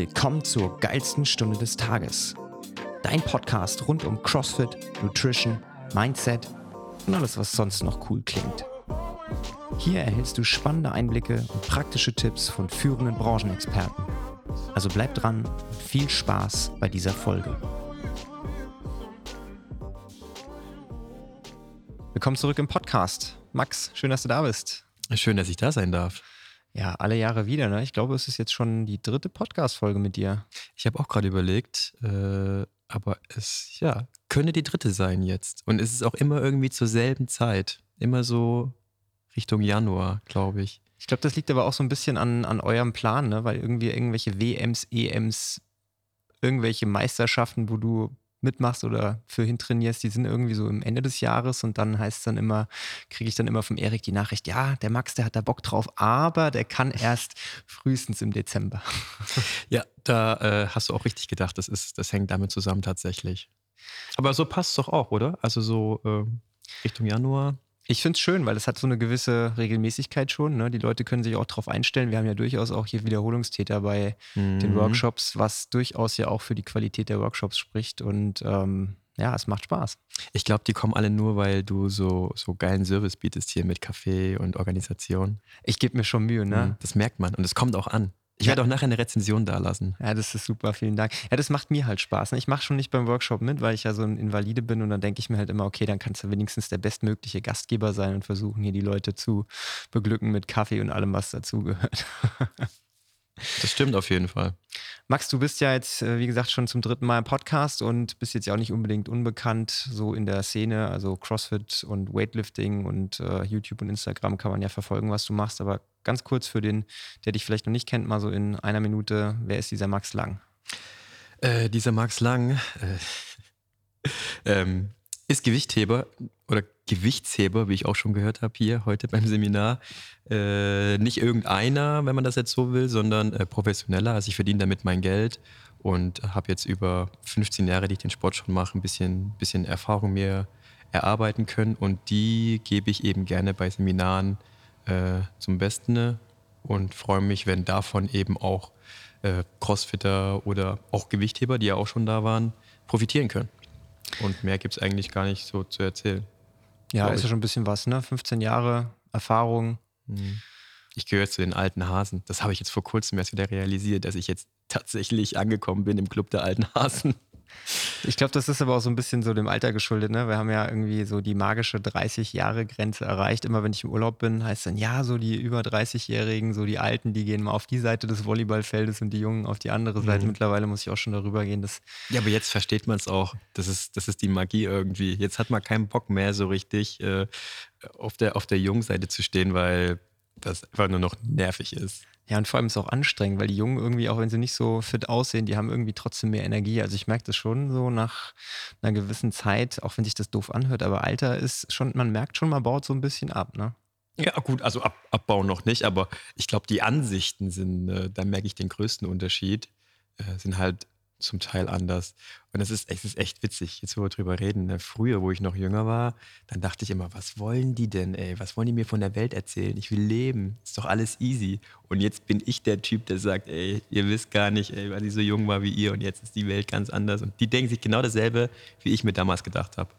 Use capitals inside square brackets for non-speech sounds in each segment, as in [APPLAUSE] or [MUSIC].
Willkommen zur geilsten Stunde des Tages. Dein Podcast rund um CrossFit, Nutrition, Mindset und alles, was sonst noch cool klingt. Hier erhältst du spannende Einblicke und praktische Tipps von führenden Branchenexperten. Also bleib dran und viel Spaß bei dieser Folge. Willkommen zurück im Podcast. Max, schön, dass du da bist. Schön, dass ich da sein darf. Ja, alle Jahre wieder. Ne? Ich glaube, es ist jetzt schon die dritte Podcast-Folge mit dir. Ich habe auch gerade überlegt, äh, aber es ja könnte die dritte sein jetzt. Und es ist auch immer irgendwie zur selben Zeit. Immer so Richtung Januar, glaube ich. Ich glaube, das liegt aber auch so ein bisschen an, an eurem Plan, ne? weil irgendwie irgendwelche WMs, EMs, irgendwelche Meisterschaften, wo du mitmachst oder für hintrainierst, die sind irgendwie so im Ende des Jahres und dann heißt es dann immer, kriege ich dann immer vom Erik die Nachricht, ja, der Max, der hat da Bock drauf, aber der kann [LAUGHS] erst frühestens im Dezember. Ja, da äh, hast du auch richtig gedacht, das ist, das hängt damit zusammen tatsächlich. Aber so passt es doch auch, oder? Also so äh, Richtung Januar. Ich finde es schön, weil es hat so eine gewisse Regelmäßigkeit schon. Ne? Die Leute können sich auch darauf einstellen. Wir haben ja durchaus auch hier Wiederholungstäter bei mhm. den Workshops, was durchaus ja auch für die Qualität der Workshops spricht. Und ähm, ja, es macht Spaß. Ich glaube, die kommen alle nur, weil du so, so geilen Service bietest hier mit Kaffee und Organisation. Ich gebe mir schon Mühe, ne? Mhm, das merkt man und es kommt auch an. Ich werde auch nachher eine Rezension da lassen. Ja, das ist super, vielen Dank. Ja, das macht mir halt Spaß. Ne? Ich mache schon nicht beim Workshop mit, weil ich ja so ein Invalide bin und dann denke ich mir halt immer, okay, dann kannst du wenigstens der bestmögliche Gastgeber sein und versuchen, hier die Leute zu beglücken mit Kaffee und allem, was dazugehört. [LAUGHS] Das stimmt auf jeden Fall. Max, du bist ja jetzt, äh, wie gesagt, schon zum dritten Mal im Podcast und bist jetzt ja auch nicht unbedingt unbekannt so in der Szene. Also CrossFit und Weightlifting und uh, YouTube und Instagram kann man ja verfolgen, was du machst. Aber ganz kurz für den, der dich vielleicht noch nicht kennt, mal so in einer Minute, wer ist dieser Max Lang? Äh, dieser Max Lang äh, [LAUGHS] ähm, ist Gewichtheber oder Gewichtsheber, wie ich auch schon gehört habe hier heute beim Seminar. Äh, nicht irgendeiner, wenn man das jetzt so will, sondern äh, professioneller. Also ich verdiene damit mein Geld und habe jetzt über 15 Jahre, die ich den Sport schon mache, ein bisschen, bisschen Erfahrung mir erarbeiten können und die gebe ich eben gerne bei Seminaren äh, zum Besten und freue mich, wenn davon eben auch äh, Crossfitter oder auch Gewichtheber, die ja auch schon da waren, profitieren können. Und mehr gibt es eigentlich gar nicht so zu erzählen. Ja, ist ja schon ein bisschen was, ne? 15 Jahre Erfahrung. Mhm. Ich gehöre zu den alten Hasen. Das habe ich jetzt vor kurzem erst wieder realisiert, dass ich jetzt tatsächlich angekommen bin im Club der alten Hasen. Ich glaube, das ist aber auch so ein bisschen so dem Alter geschuldet. Ne? Wir haben ja irgendwie so die magische 30-Jahre-Grenze erreicht. Immer wenn ich im Urlaub bin, heißt dann, ja, so die über 30-Jährigen, so die Alten, die gehen mal auf die Seite des Volleyballfeldes und die Jungen auf die andere Seite. Mhm. Mittlerweile muss ich auch schon darüber gehen. Dass ja, aber jetzt versteht man es auch. Das ist, das ist die Magie irgendwie. Jetzt hat man keinen Bock mehr so richtig äh, auf der, auf der jungen Seite zu stehen, weil das einfach nur noch nervig ist. Ja, und vor allem ist es auch anstrengend, weil die Jungen irgendwie, auch wenn sie nicht so fit aussehen, die haben irgendwie trotzdem mehr Energie. Also ich merke das schon so nach einer gewissen Zeit, auch wenn sich das doof anhört, aber Alter ist schon, man merkt schon, man baut so ein bisschen ab, ne? Ja, gut, also ab, Abbau noch nicht, aber ich glaube, die Ansichten sind, äh, da merke ich den größten Unterschied, äh, sind halt zum Teil anders. Und es ist, es ist echt witzig, jetzt wo wir drüber reden. Ne? Früher, wo ich noch jünger war, dann dachte ich immer, was wollen die denn, ey? Was wollen die mir von der Welt erzählen? Ich will leben. Ist doch alles easy. Und jetzt bin ich der Typ, der sagt, ey, ihr wisst gar nicht, ey, weil ich so jung war wie ihr und jetzt ist die Welt ganz anders. Und die denken sich genau dasselbe, wie ich mir damals gedacht habe.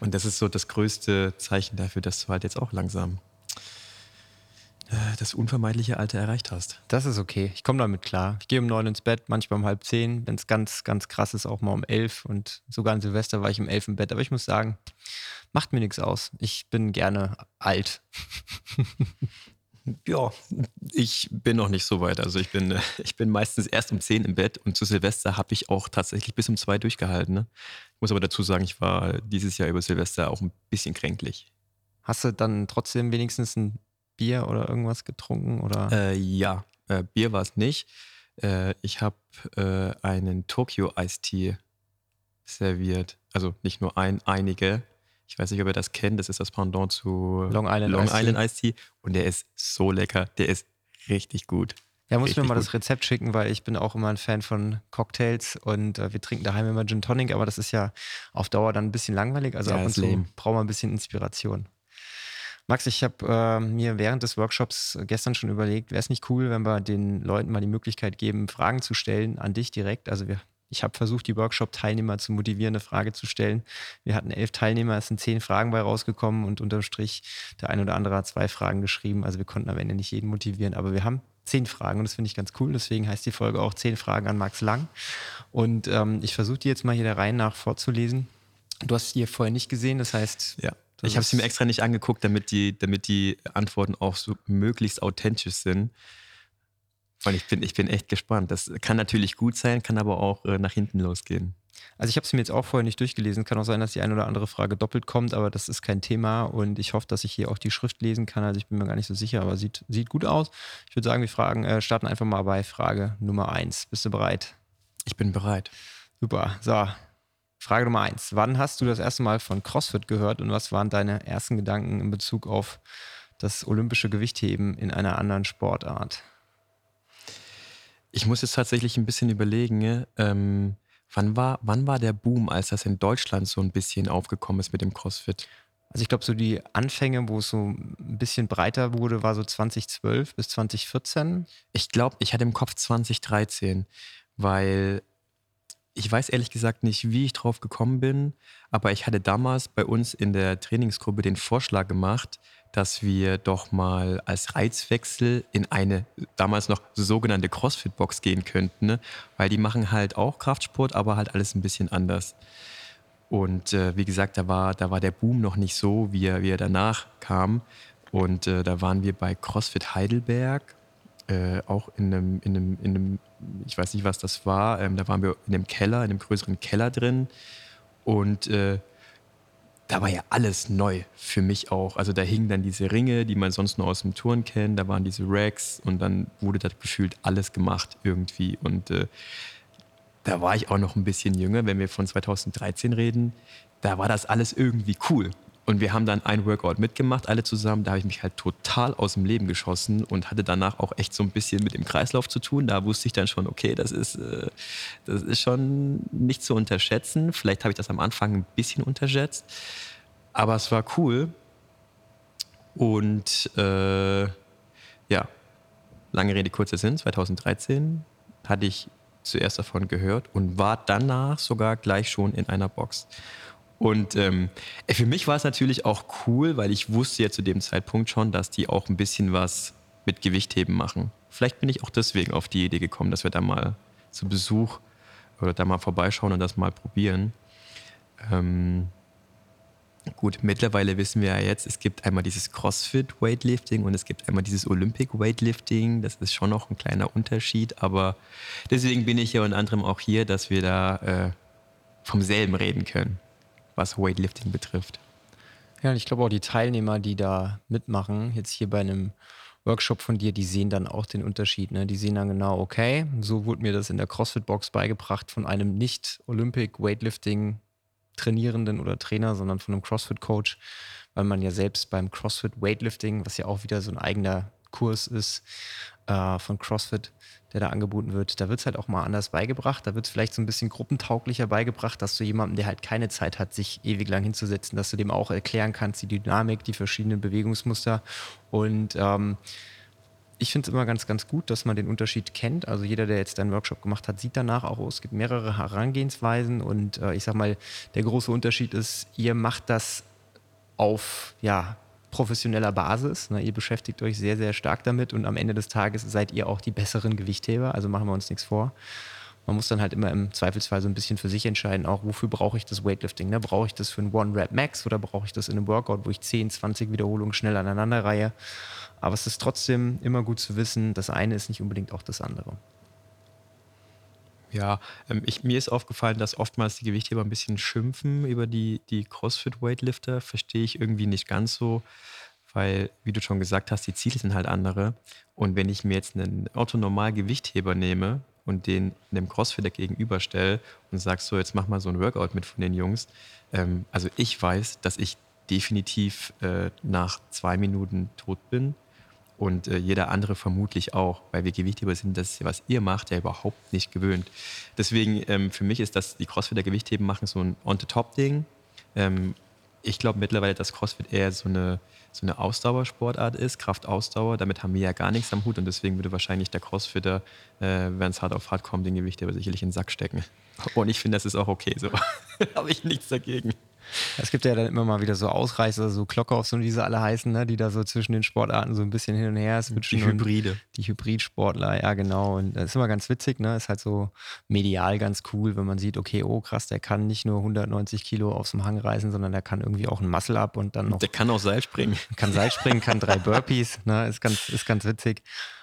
Und das ist so das größte Zeichen dafür, dass du halt jetzt auch langsam das unvermeidliche Alter erreicht hast. Das ist okay. Ich komme damit klar. Ich gehe um neun ins Bett, manchmal um halb zehn. Wenn es ganz, ganz krass ist, auch mal um elf. Und sogar an Silvester war ich um elf im Bett. Aber ich muss sagen, macht mir nichts aus. Ich bin gerne alt. [LAUGHS] ja, ich bin noch nicht so weit. Also ich bin, [LAUGHS] ich bin meistens erst um zehn im Bett und zu Silvester habe ich auch tatsächlich bis um zwei durchgehalten. Ne? Ich muss aber dazu sagen, ich war dieses Jahr über Silvester auch ein bisschen kränklich. Hast du dann trotzdem wenigstens ein Bier oder irgendwas getrunken? Oder? Äh, ja, äh, Bier war es nicht. Äh, ich habe äh, einen Tokyo Ice Tea serviert. Also nicht nur ein, einige. Ich weiß nicht, ob ihr das kennt. Das ist das Pendant zu Long Island, Long Island Ice Tea. Und der ist so lecker. Der ist richtig gut. Ja, muss mir mal gut. das Rezept schicken, weil ich bin auch immer ein Fan von Cocktails und äh, wir trinken daheim immer Gin Tonic, aber das ist ja auf Dauer dann ein bisschen langweilig. Also ja, ab und zu brauchen wir ein bisschen Inspiration. Max, ich habe äh, mir während des Workshops gestern schon überlegt, wäre es nicht cool, wenn wir den Leuten mal die Möglichkeit geben, Fragen zu stellen an dich direkt. Also wir, ich habe versucht, die Workshop-Teilnehmer zu motivieren, eine Frage zu stellen. Wir hatten elf Teilnehmer, es sind zehn Fragen bei rausgekommen und unterm Strich der ein oder andere hat zwei Fragen geschrieben. Also wir konnten am Ende nicht jeden motivieren, aber wir haben zehn Fragen und das finde ich ganz cool. Deswegen heißt die Folge auch zehn Fragen an Max Lang. Und ähm, ich versuche die jetzt mal hier der Reihe nach vorzulesen. Du hast die vorher nicht gesehen, das heißt. Ja. Ich habe sie mir extra nicht angeguckt, damit die, damit die Antworten auch so möglichst authentisch sind. Weil ich bin, ich bin echt gespannt. Das kann natürlich gut sein, kann aber auch äh, nach hinten losgehen. Also ich habe es mir jetzt auch vorher nicht durchgelesen. Kann auch sein, dass die eine oder andere Frage doppelt kommt, aber das ist kein Thema und ich hoffe, dass ich hier auch die Schrift lesen kann. Also ich bin mir gar nicht so sicher, aber sieht, sieht gut aus. Ich würde sagen, wir fragen, äh, starten einfach mal bei Frage Nummer eins. Bist du bereit? Ich bin bereit. Super. So, Frage Nummer eins. Wann hast du das erste Mal von CrossFit gehört und was waren deine ersten Gedanken in Bezug auf das olympische Gewichtheben in einer anderen Sportart? Ich muss jetzt tatsächlich ein bisschen überlegen, ähm, wann, war, wann war der Boom, als das in Deutschland so ein bisschen aufgekommen ist mit dem CrossFit? Also ich glaube, so die Anfänge, wo es so ein bisschen breiter wurde, war so 2012 bis 2014. Ich glaube, ich hatte im Kopf 2013, weil ich weiß ehrlich gesagt nicht, wie ich drauf gekommen bin, aber ich hatte damals bei uns in der Trainingsgruppe den Vorschlag gemacht, dass wir doch mal als Reizwechsel in eine damals noch sogenannte CrossFit-Box gehen könnten, ne? weil die machen halt auch Kraftsport, aber halt alles ein bisschen anders. Und äh, wie gesagt, da war, da war der Boom noch nicht so, wie er, wie er danach kam. Und äh, da waren wir bei CrossFit Heidelberg äh, auch in einem, in, einem, in einem, ich weiß nicht, was das war, ähm, da waren wir in einem Keller, in einem größeren Keller drin und äh, da war ja alles neu für mich auch. Also da hingen dann diese Ringe, die man sonst nur aus dem Turn kennt, da waren diese Racks und dann wurde da gefühlt alles gemacht irgendwie und äh, da war ich auch noch ein bisschen jünger, wenn wir von 2013 reden, da war das alles irgendwie cool. Und wir haben dann ein Workout mitgemacht, alle zusammen. Da habe ich mich halt total aus dem Leben geschossen und hatte danach auch echt so ein bisschen mit dem Kreislauf zu tun. Da wusste ich dann schon, okay, das ist, äh, das ist schon nicht zu unterschätzen. Vielleicht habe ich das am Anfang ein bisschen unterschätzt, aber es war cool. Und äh, ja, lange Rede, kurzer Sinn, 2013 hatte ich zuerst davon gehört und war danach sogar gleich schon in einer Box. Und ähm, für mich war es natürlich auch cool, weil ich wusste ja zu dem Zeitpunkt schon, dass die auch ein bisschen was mit Gewichtheben machen. Vielleicht bin ich auch deswegen auf die Idee gekommen, dass wir da mal zu Besuch oder da mal vorbeischauen und das mal probieren. Ähm, gut, mittlerweile wissen wir ja jetzt, es gibt einmal dieses CrossFit Weightlifting und es gibt einmal dieses Olympic Weightlifting. Das ist schon noch ein kleiner Unterschied, aber deswegen bin ich ja unter anderem auch hier, dass wir da äh, vom selben reden können was Weightlifting betrifft. Ja, ich glaube auch die Teilnehmer, die da mitmachen, jetzt hier bei einem Workshop von dir, die sehen dann auch den Unterschied. Ne? Die sehen dann genau, okay, so wurde mir das in der CrossFit-Box beigebracht von einem nicht Olympic Weightlifting Trainierenden oder Trainer, sondern von einem CrossFit-Coach, weil man ja selbst beim CrossFit Weightlifting, was ja auch wieder so ein eigener Kurs ist äh, von CrossFit, der da angeboten wird, da wird es halt auch mal anders beigebracht. Da wird es vielleicht so ein bisschen gruppentauglicher beigebracht, dass du jemandem, der halt keine Zeit hat, sich ewig lang hinzusetzen, dass du dem auch erklären kannst, die Dynamik, die verschiedenen Bewegungsmuster. Und ähm, ich finde es immer ganz, ganz gut, dass man den Unterschied kennt. Also jeder, der jetzt einen Workshop gemacht hat, sieht danach auch, oh, es gibt mehrere Herangehensweisen. Und äh, ich sag mal, der große Unterschied ist, ihr macht das auf, ja, professioneller Basis. Ne? Ihr beschäftigt euch sehr, sehr stark damit und am Ende des Tages seid ihr auch die besseren Gewichtheber, also machen wir uns nichts vor. Man muss dann halt immer im Zweifelsfall so ein bisschen für sich entscheiden, auch wofür brauche ich das Weightlifting. Ne? Brauche ich das für ein One-Rap-Max oder brauche ich das in einem Workout, wo ich 10, 20 Wiederholungen schnell aneinander reihe. Aber es ist trotzdem immer gut zu wissen, das eine ist nicht unbedingt auch das andere. Ja, ähm, ich, mir ist aufgefallen, dass oftmals die Gewichtheber ein bisschen schimpfen über die, die CrossFit-Weightlifter. Verstehe ich irgendwie nicht ganz so, weil, wie du schon gesagt hast, die Ziele sind halt andere. Und wenn ich mir jetzt einen Autonormal-Gewichtheber nehme und den einem Crossfitter gegenüberstelle und sage so, jetzt mach mal so ein Workout mit von den Jungs. Ähm, also ich weiß, dass ich definitiv äh, nach zwei Minuten tot bin und äh, jeder andere vermutlich auch, weil wir Gewichtheber sind, das, was ihr macht, ja überhaupt nicht gewöhnt. Deswegen ähm, für mich ist das, die Crossfitter Gewichtheben machen so ein On-the-Top-Ding. Ähm, ich glaube mittlerweile, dass CrossFit eher so eine, so eine Ausdauersportart ist, Kraftausdauer. Damit haben wir ja gar nichts am Hut und deswegen würde wahrscheinlich der Crossfitter, äh, wenn es hart auf hart kommt, den Gewicht aber sicherlich in den Sack stecken. Und ich finde, das ist auch okay so. [LAUGHS] Habe ich nichts dagegen. Es gibt ja dann immer mal wieder so Ausreißer, so Klockhoffs und wie sie alle heißen, ne, die da so zwischen den Sportarten so ein bisschen hin und her switchen. Die Hybride. Die Hybridsportler, ja genau. Und das ist immer ganz witzig, ne? Ist halt so medial ganz cool, wenn man sieht, okay, oh krass, der kann nicht nur 190 Kilo aus dem Hang reißen, sondern der kann irgendwie auch ein Muscle-Up und dann noch. Der kann auch Seil springen. Kann Seil springen, kann drei [LAUGHS] Burpees, ne? Ist ganz, ist ganz witzig.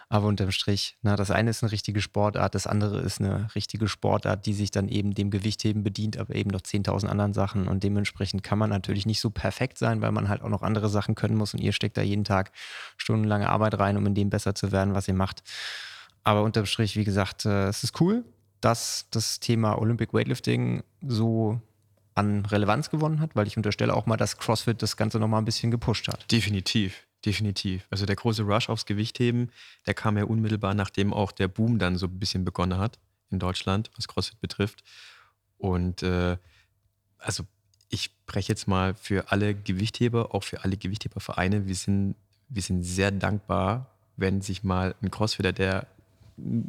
Aber unterm Strich, na, das eine ist eine richtige Sportart, das andere ist eine richtige Sportart, die sich dann eben dem Gewichtheben bedient, aber eben noch 10.000 anderen Sachen. Und dementsprechend kann man natürlich nicht so perfekt sein, weil man halt auch noch andere Sachen können muss. Und ihr steckt da jeden Tag stundenlange Arbeit rein, um in dem besser zu werden, was ihr macht. Aber unterm Strich, wie gesagt, äh, es ist cool, dass das Thema Olympic Weightlifting so an Relevanz gewonnen hat, weil ich unterstelle auch mal, dass CrossFit das Ganze nochmal ein bisschen gepusht hat. Definitiv. Definitiv. Also der große Rush aufs Gewichtheben, der kam ja unmittelbar, nachdem auch der Boom dann so ein bisschen begonnen hat in Deutschland, was CrossFit betrifft. Und äh, also ich spreche jetzt mal für alle Gewichtheber, auch für alle Gewichthebervereine. Wir sind, wir sind sehr dankbar, wenn sich mal ein Crossfitter, der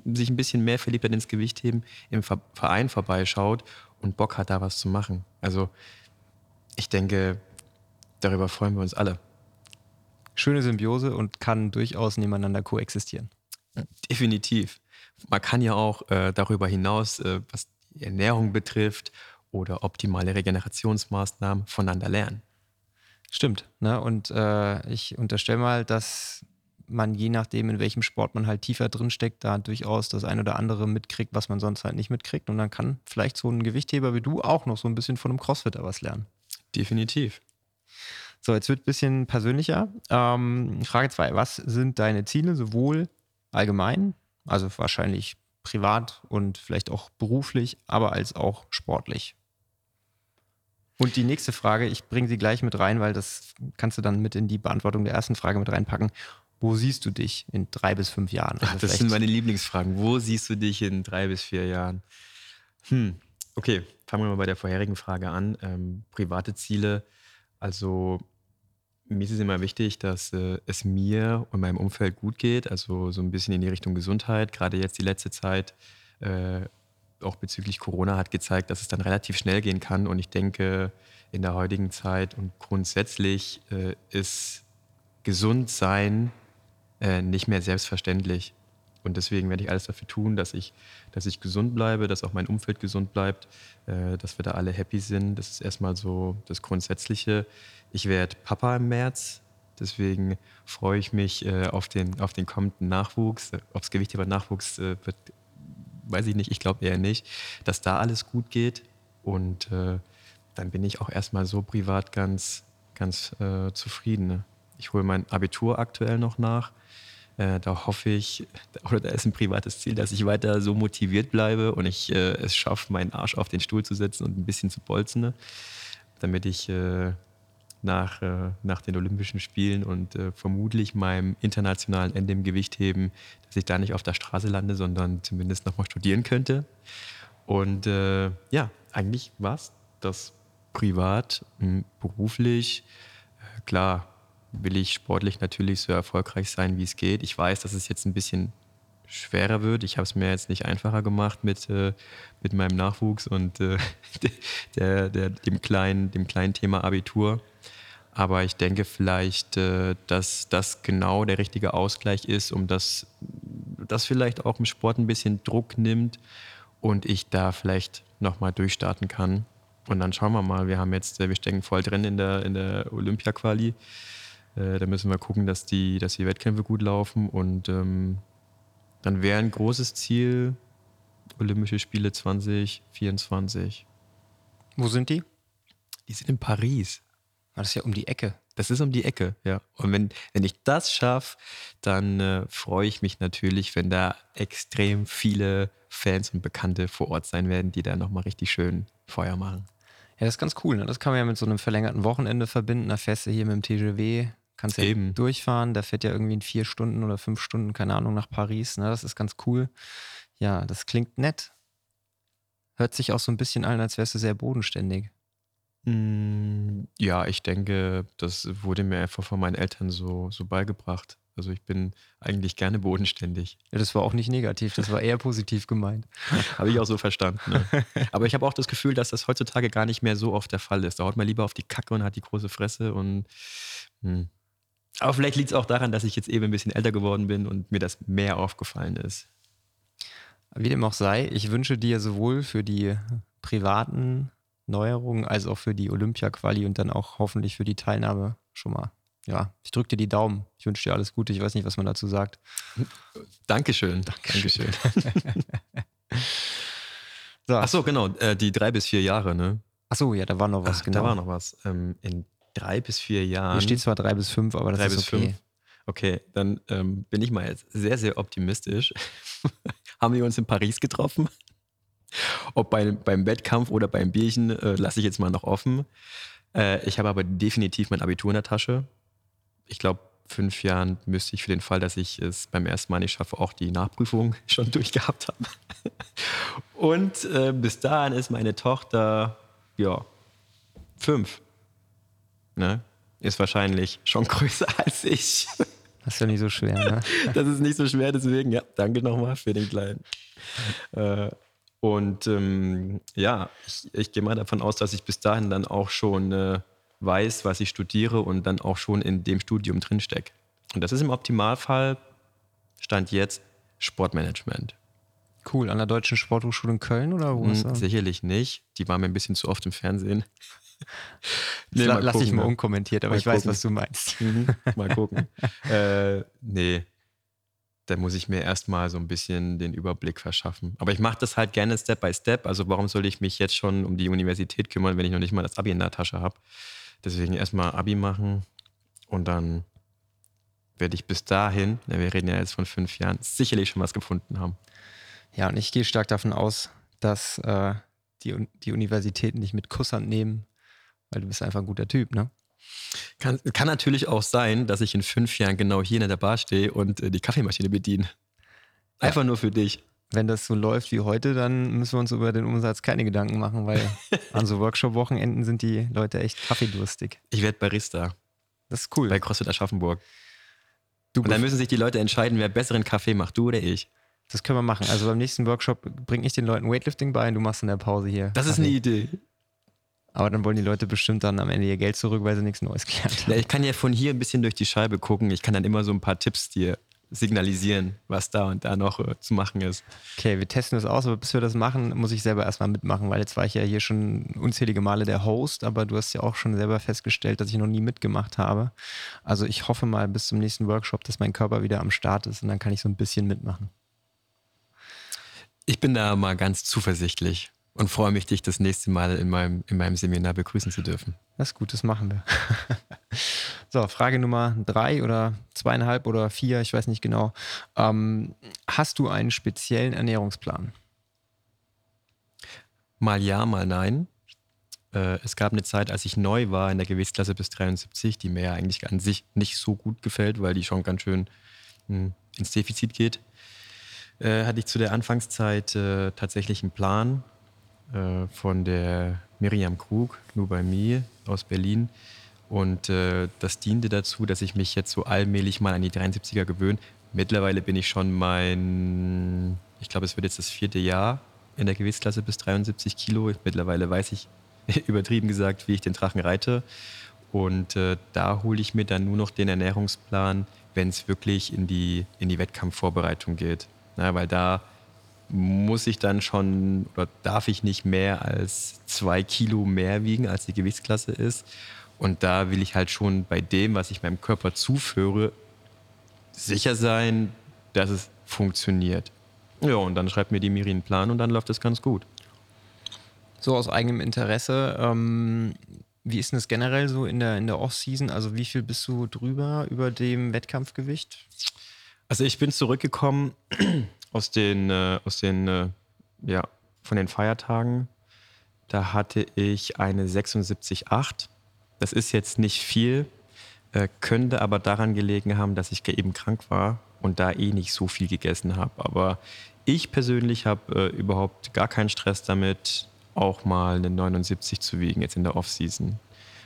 sich ein bisschen mehr verliebt hat ins Gewichtheben, im Verein vorbeischaut und Bock hat, da was zu machen. Also ich denke, darüber freuen wir uns alle schöne Symbiose und kann durchaus nebeneinander koexistieren. Definitiv. Man kann ja auch äh, darüber hinaus, äh, was die Ernährung betrifft oder optimale Regenerationsmaßnahmen voneinander lernen. Stimmt. Ne? Und äh, ich unterstelle mal, dass man je nachdem, in welchem Sport man halt tiefer drin steckt, da durchaus das ein oder andere mitkriegt, was man sonst halt nicht mitkriegt. Und dann kann vielleicht so ein Gewichtheber wie du auch noch so ein bisschen von einem Crossfitter was lernen. Definitiv. So, jetzt wird ein bisschen persönlicher. Ähm, Frage 2. Was sind deine Ziele, sowohl allgemein, also wahrscheinlich privat und vielleicht auch beruflich, aber als auch sportlich? Und die nächste Frage, ich bringe sie gleich mit rein, weil das kannst du dann mit in die Beantwortung der ersten Frage mit reinpacken. Wo siehst du dich in drei bis fünf Jahren? Also das sind meine Lieblingsfragen. Wo siehst du dich in drei bis vier Jahren? Hm, okay, fangen wir mal bei der vorherigen Frage an. Ähm, private Ziele. Also mir ist es immer wichtig, dass äh, es mir und meinem Umfeld gut geht, also so ein bisschen in die Richtung Gesundheit. Gerade jetzt die letzte Zeit, äh, auch bezüglich Corona, hat gezeigt, dass es dann relativ schnell gehen kann. Und ich denke, in der heutigen Zeit und grundsätzlich äh, ist gesund sein äh, nicht mehr selbstverständlich. Und deswegen werde ich alles dafür tun, dass ich, dass ich gesund bleibe, dass auch mein Umfeld gesund bleibt, äh, dass wir da alle happy sind. Das ist erstmal so das Grundsätzliche. Ich werde Papa im März, deswegen freue ich mich äh, auf, den, auf den kommenden Nachwuchs. Ob es Gewichtheber Nachwuchs äh, wird, weiß ich nicht. Ich glaube eher nicht, dass da alles gut geht. Und äh, dann bin ich auch erstmal so privat ganz, ganz äh, zufrieden. Ne? Ich hole mein Abitur aktuell noch nach. Äh, da hoffe ich, oder da ist ein privates Ziel, dass ich weiter so motiviert bleibe und ich äh, es schaffe, meinen Arsch auf den Stuhl zu setzen und ein bisschen zu bolzen, ne? damit ich äh, nach, äh, nach den Olympischen Spielen und äh, vermutlich meinem internationalen Ende im Gewichtheben, dass ich da nicht auf der Straße lande, sondern zumindest nochmal studieren könnte. Und ja, eigentlich war es das privat, beruflich. klar, will ich sportlich natürlich so erfolgreich sein, wie es geht. Ich weiß, dass es jetzt ein bisschen schwerer wird. Ich habe es mir jetzt nicht einfacher gemacht mit, äh, mit meinem Nachwuchs und äh, [LAUGHS] der, der, dem, kleinen, dem kleinen Thema Abitur. Aber ich denke vielleicht, äh, dass das genau der richtige Ausgleich ist, um das, das vielleicht auch im Sport ein bisschen Druck nimmt und ich da vielleicht nochmal durchstarten kann. Und dann schauen wir mal. Wir haben jetzt, äh, wir stecken voll drin in der, in der Olympia-Quali. Äh, da müssen wir gucken, dass die, dass die Wettkämpfe gut laufen. Und ähm, dann wäre ein großes Ziel Olympische Spiele 2024. Wo sind die? Die sind in Paris. Ah, das ist ja um die Ecke. Das ist um die Ecke, ja. Und wenn, wenn ich das schaffe, dann äh, freue ich mich natürlich, wenn da extrem viele Fans und Bekannte vor Ort sein werden, die da nochmal richtig schön Feuer machen. Ja, das ist ganz cool. Ne? Das kann man ja mit so einem verlängerten Wochenende verbinden. Da fährst du hier mit dem TGW Kannst ja Eben. durchfahren. Der fährt ja irgendwie in vier Stunden oder fünf Stunden, keine Ahnung, nach Paris. Ne? Das ist ganz cool. Ja, das klingt nett. Hört sich auch so ein bisschen an, als wärst du sehr bodenständig. Mm, ja, ich denke, das wurde mir einfach von meinen Eltern so, so beigebracht. Also ich bin eigentlich gerne bodenständig. Ja, das war auch nicht negativ, das war eher positiv gemeint. [LAUGHS] habe ich auch so verstanden. Ne? [LAUGHS] Aber ich habe auch das Gefühl, dass das heutzutage gar nicht mehr so oft der Fall ist. Da haut man lieber auf die Kacke und hat die große Fresse und hm. Aber vielleicht liegt es auch daran, dass ich jetzt eben ein bisschen älter geworden bin und mir das mehr aufgefallen ist. Wie dem auch sei, ich wünsche dir sowohl für die privaten Neuerungen als auch für die Olympia-Quali und dann auch hoffentlich für die Teilnahme schon mal ja, ich drücke dir die Daumen. Ich wünsche dir alles Gute. Ich weiß nicht, was man dazu sagt. Dankeschön. Dankeschön. [LAUGHS] so. Ach so, genau. Äh, die drei bis vier Jahre, ne? Ach so, ja, da war noch was. Ach, genau. Da war noch was. Ähm, in drei bis vier Jahren. Hier steht zwar drei bis fünf, aber das drei ist bis okay. Fünf. Okay, dann ähm, bin ich mal jetzt sehr, sehr optimistisch. [LAUGHS] Haben wir uns in Paris getroffen? Ob bei, beim Wettkampf oder beim Bierchen, äh, lasse ich jetzt mal noch offen. Äh, ich habe aber definitiv mein Abitur in der Tasche ich glaube, fünf Jahren müsste ich für den Fall, dass ich es beim ersten Mal nicht schaffe, auch die Nachprüfung [LAUGHS] schon durchgehabt haben. Und äh, bis dahin ist meine Tochter, ja, fünf. Ne? Ist wahrscheinlich schon größer als ich. Das ist ja nicht so schwer, ne? [LAUGHS] Das ist nicht so schwer, deswegen, ja, danke nochmal für den Kleinen. Äh, und ähm, ja, ich, ich gehe mal davon aus, dass ich bis dahin dann auch schon äh, weiß, was ich studiere und dann auch schon in dem Studium drinstecke. Und das ist im Optimalfall, Stand jetzt, Sportmanagement. Cool, an der Deutschen Sporthochschule in Köln oder wo ist hm, das? Sicherlich nicht. Die war mir ein bisschen zu oft im Fernsehen. [LAUGHS] nee, la lass ich mal ne? unkommentiert, aber mal ich gucken. weiß, was du meinst. Mhm, mal gucken. [LAUGHS] äh, nee, da muss ich mir erstmal so ein bisschen den Überblick verschaffen. Aber ich mache das halt gerne Step by Step. Also warum soll ich mich jetzt schon um die Universität kümmern, wenn ich noch nicht mal das Abi in der Tasche habe? Deswegen erstmal Abi machen und dann werde ich bis dahin, wir reden ja jetzt von fünf Jahren, sicherlich schon was gefunden haben. Ja, und ich gehe stark davon aus, dass äh, die, die Universitäten dich mit Kusshand nehmen, weil du bist einfach ein guter Typ, ne? Kann, kann natürlich auch sein, dass ich in fünf Jahren genau hier in der Bar stehe und äh, die Kaffeemaschine bediene. Einfach ja. nur für dich wenn das so läuft wie heute, dann müssen wir uns über den Umsatz keine Gedanken machen, weil [LAUGHS] an so Workshop-Wochenenden sind die Leute echt kaffeedurstig. Ich werde Barista. Das ist cool. Bei CrossFit Aschaffenburg. Du Und dann müssen sich die Leute entscheiden, wer besseren Kaffee macht, du oder ich. Das können wir machen. Also beim nächsten Workshop bringe ich den Leuten Weightlifting bei und du machst in der Pause hier. Das Kaffee. ist eine Idee. Aber dann wollen die Leute bestimmt dann am Ende ihr Geld zurück, weil sie nichts Neues gelernt haben. Ja, ich kann ja von hier ein bisschen durch die Scheibe gucken. Ich kann dann immer so ein paar Tipps dir signalisieren, was da und da noch äh, zu machen ist. Okay, wir testen das aus, aber bis wir das machen, muss ich selber erstmal mitmachen, weil jetzt war ich ja hier schon unzählige Male der Host, aber du hast ja auch schon selber festgestellt, dass ich noch nie mitgemacht habe. Also ich hoffe mal bis zum nächsten Workshop, dass mein Körper wieder am Start ist und dann kann ich so ein bisschen mitmachen. Ich bin da mal ganz zuversichtlich und freue mich, dich das nächste Mal in meinem, in meinem Seminar begrüßen zu dürfen. Das ist gut, das machen wir. [LAUGHS] so, Frage Nummer drei oder zweieinhalb oder vier, ich weiß nicht genau. Ähm, hast du einen speziellen Ernährungsplan? Mal ja, mal nein. Äh, es gab eine Zeit, als ich neu war in der Gewichtsklasse bis 73, die mir ja eigentlich an sich nicht so gut gefällt, weil die schon ganz schön mh, hm, ins Defizit geht. Äh, hatte ich zu der Anfangszeit äh, tatsächlich einen Plan äh, von der Miriam Krug, nur bei mir aus Berlin. Und äh, das diente dazu, dass ich mich jetzt so allmählich mal an die 73er gewöhne. Mittlerweile bin ich schon mein, ich glaube, es wird jetzt das vierte Jahr in der Gewichtsklasse bis 73 Kilo. Mittlerweile weiß ich, [LAUGHS] übertrieben gesagt, wie ich den Drachen reite. Und äh, da hole ich mir dann nur noch den Ernährungsplan, wenn es wirklich in die, in die Wettkampfvorbereitung geht. Na, weil da muss ich dann schon oder darf ich nicht mehr als zwei Kilo mehr wiegen, als die Gewichtsklasse ist. Und da will ich halt schon bei dem, was ich meinem Körper zuführe, sicher sein, dass es funktioniert. Ja, und dann schreibt mir die Miri einen Plan und dann läuft es ganz gut. So aus eigenem Interesse, ähm, wie ist denn das generell so in der, in der Off-Season? Also wie viel bist du drüber über dem Wettkampfgewicht? Also ich bin zurückgekommen aus den, äh, aus den äh, ja, von den Feiertagen. Da hatte ich eine 76,8. Das ist jetzt nicht viel, äh, könnte aber daran gelegen haben, dass ich eben krank war und da eh nicht so viel gegessen habe. Aber ich persönlich habe äh, überhaupt gar keinen Stress damit, auch mal eine 79 zu wiegen, jetzt in der Offseason.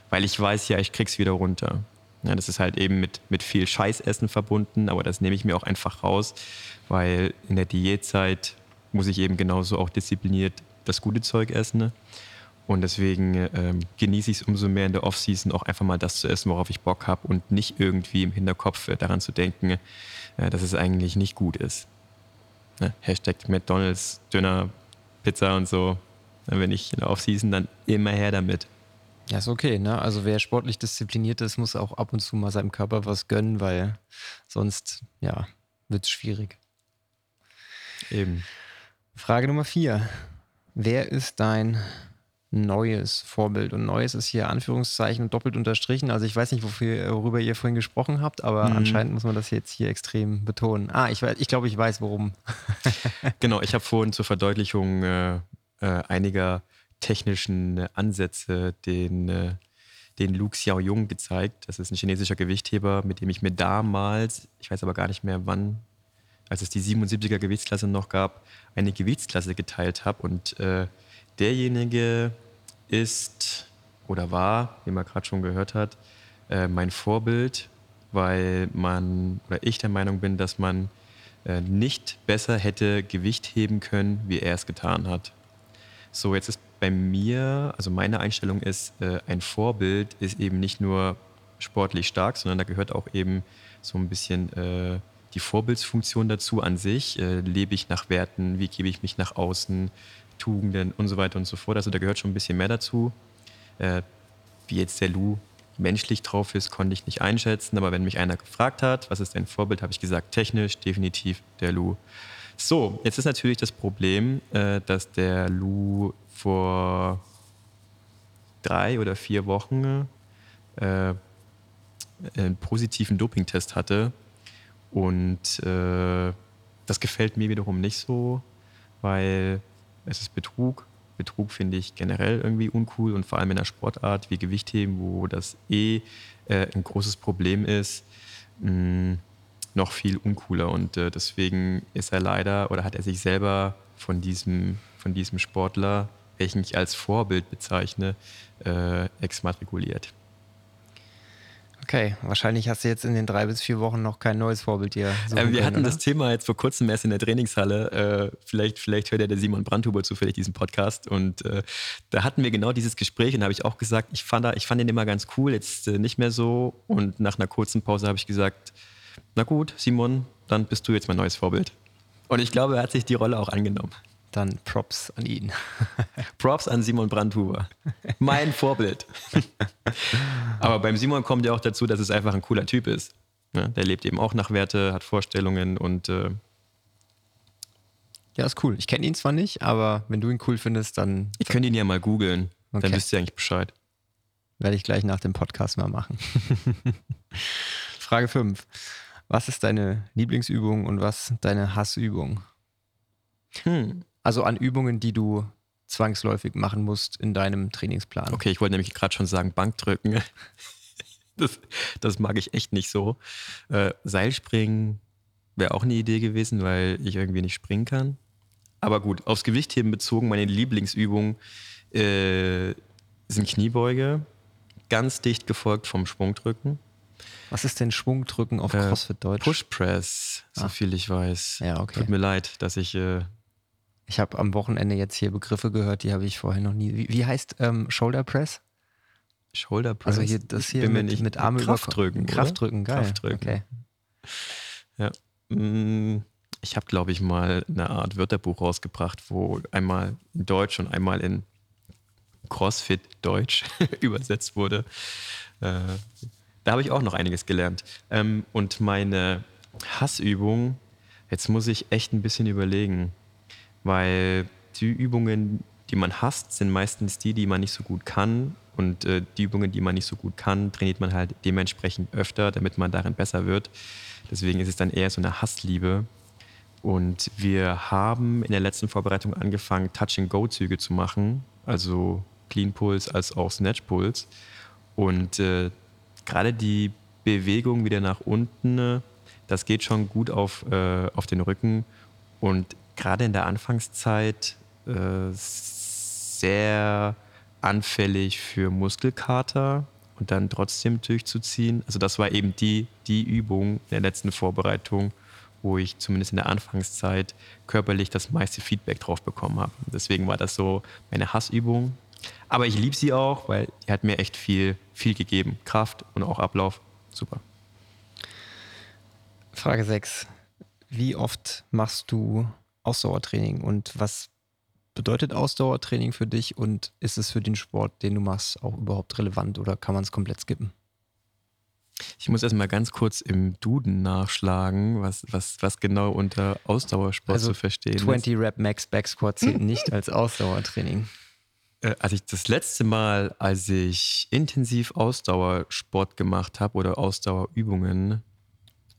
Weil ich weiß ja, ich krieg's wieder runter. Ja, das ist halt eben mit, mit viel Scheißessen verbunden, aber das nehme ich mir auch einfach raus, weil in der Diätzeit muss ich eben genauso auch diszipliniert das gute Zeug essen. Ne? Und deswegen ähm, genieße ich es umso mehr in der Offseason auch einfach mal das zu essen, worauf ich Bock habe und nicht irgendwie im Hinterkopf äh, daran zu denken, äh, dass es eigentlich nicht gut ist. Ne? Hashtag McDonalds, Döner, Pizza und so. Wenn ich in der Offseason, dann immer her damit. Ja, ist okay, ne? Also wer sportlich diszipliniert ist, muss auch ab und zu mal seinem Körper was gönnen, weil sonst, ja, wird es schwierig. Eben. Frage Nummer vier. Wer ist dein neues Vorbild? Und neues ist hier Anführungszeichen doppelt unterstrichen. Also ich weiß nicht, wofür, worüber ihr vorhin gesprochen habt, aber mhm. anscheinend muss man das jetzt hier extrem betonen. Ah, ich, ich glaube, ich weiß, worum. [LAUGHS] genau, ich habe vorhin zur Verdeutlichung äh, äh, einiger technischen Ansätze den, äh, den Lu Xiaoyong gezeigt. Das ist ein chinesischer Gewichtheber, mit dem ich mir damals, ich weiß aber gar nicht mehr wann, als es die 77er Gewichtsklasse noch gab, eine Gewichtsklasse geteilt habe. Und äh, derjenige ist oder war, wie man gerade schon gehört hat, äh, mein Vorbild, weil man oder ich der Meinung bin, dass man äh, nicht besser hätte Gewicht heben können, wie er es getan hat. So, jetzt ist bei mir, also meine Einstellung ist, äh, ein Vorbild ist eben nicht nur sportlich stark, sondern da gehört auch eben so ein bisschen äh, die Vorbildsfunktion dazu an sich. Äh, lebe ich nach Werten, wie gebe ich mich nach außen, Tugenden und so weiter und so fort. Also da gehört schon ein bisschen mehr dazu. Äh, wie jetzt der Lou menschlich drauf ist, konnte ich nicht einschätzen. Aber wenn mich einer gefragt hat, was ist dein Vorbild, habe ich gesagt, technisch definitiv der Lou. So, jetzt ist natürlich das Problem, äh, dass der Lou vor drei oder vier Wochen äh, einen positiven Dopingtest hatte. Und äh, das gefällt mir wiederum nicht so, weil es ist Betrug. Betrug finde ich generell irgendwie uncool und vor allem in einer Sportart wie Gewichtheben, wo das eh äh, ein großes Problem ist, mh, mm, noch viel uncooler. Und äh, deswegen ist er leider oder hat er sich selber von diesem, von diesem Sportler welchen ich als Vorbild bezeichne, äh, exmatrikuliert. Okay, wahrscheinlich hast du jetzt in den drei bis vier Wochen noch kein neues Vorbild hier. Äh, wir können, hatten oder? das Thema jetzt vor kurzem erst in der Trainingshalle. Äh, vielleicht, vielleicht hört ja der Simon Brandhuber zufällig diesen Podcast. Und äh, da hatten wir genau dieses Gespräch und da habe ich auch gesagt, ich fand, ich fand ihn immer ganz cool, jetzt äh, nicht mehr so. Und nach einer kurzen Pause habe ich gesagt, na gut, Simon, dann bist du jetzt mein neues Vorbild. Und ich glaube, er hat sich die Rolle auch angenommen dann Props an ihn. [LAUGHS] Props an Simon Brandhuber. Mein Vorbild. [LAUGHS] Aber beim Simon kommt ja auch dazu, dass es einfach ein cooler Typ ist. Ja, der lebt eben auch nach Werte, hat Vorstellungen und. Äh ja, ist cool. Ich kenne ihn zwar nicht, aber wenn du ihn cool findest, dann. Ich könnte ihn ja mal googeln. Okay. Dann wisst ihr eigentlich Bescheid. Werde ich gleich nach dem Podcast mal machen. [LAUGHS] Frage 5. Was ist deine Lieblingsübung und was deine Hassübung? Hm. Also an Übungen, die du zwangsläufig machen musst in deinem Trainingsplan. Okay, ich wollte nämlich gerade schon sagen, Bankdrücken. [LAUGHS] Das, das mag ich echt nicht so. Äh, Seilspringen wäre auch eine Idee gewesen, weil ich irgendwie nicht springen kann. Aber gut, aufs Gewichtheben bezogen, meine Lieblingsübung äh, sind Kniebeuge, ganz dicht gefolgt vom Schwungdrücken. Was ist denn Schwungdrücken auf äh, CrossFit Deutsch? Push Press, so ah. viel ich weiß. Ja, okay. Tut mir leid, dass ich äh, ich habe am Wochenende jetzt hier Begriffe gehört, die habe ich vorher noch nie. Wie, wie heißt ähm, Shoulder Press? Shoulder Press? Also hier, das hier mit, nicht, mit Arme Kraftdrücken. Kraftdrücken, geil. Kraftdrücken. Okay. Ja. Mm, ich habe, glaube ich, mal eine Art Wörterbuch rausgebracht, wo einmal in Deutsch und einmal in CrossFit Deutsch [LAUGHS] übersetzt wurde. Äh, da habe ich auch noch einiges gelernt. Ähm, und meine Hassübung, jetzt muss ich echt ein bisschen überlegen weil die Übungen, die man hasst, sind meistens die, die man nicht so gut kann. Und äh, die Übungen, die man nicht so gut kann, trainiert man halt dementsprechend öfter, damit man darin besser wird. Deswegen ist es dann eher so eine Hassliebe. Und wir haben in der letzten Vorbereitung angefangen, Touch-and-Go-Züge zu machen, also Clean Pulse als auch Snatch Pulse. Und äh, gerade die Bewegung wieder nach unten, das geht schon gut auf, äh, auf den Rücken. Und gerade in der Anfangszeit äh, sehr anfällig für Muskelkater und dann trotzdem durchzuziehen. Also das war eben die, die Übung der letzten Vorbereitung, wo ich zumindest in der Anfangszeit körperlich das meiste Feedback drauf bekommen habe. Deswegen war das so meine Hassübung. Aber ich liebe sie auch, weil die hat mir echt viel, viel gegeben. Kraft und auch Ablauf. Super. Frage 6. Wie oft machst du Ausdauertraining und was bedeutet Ausdauertraining für dich und ist es für den Sport, den du machst, auch überhaupt relevant oder kann man es komplett skippen? Ich muss erstmal ganz kurz im Duden nachschlagen, was, was, was genau unter Ausdauersport also zu verstehen 20 ist. Rep Max Back Squat zählt [LAUGHS] nicht als Ausdauertraining. Äh, als ich das letzte Mal, als ich intensiv Ausdauersport gemacht habe oder Ausdauerübungen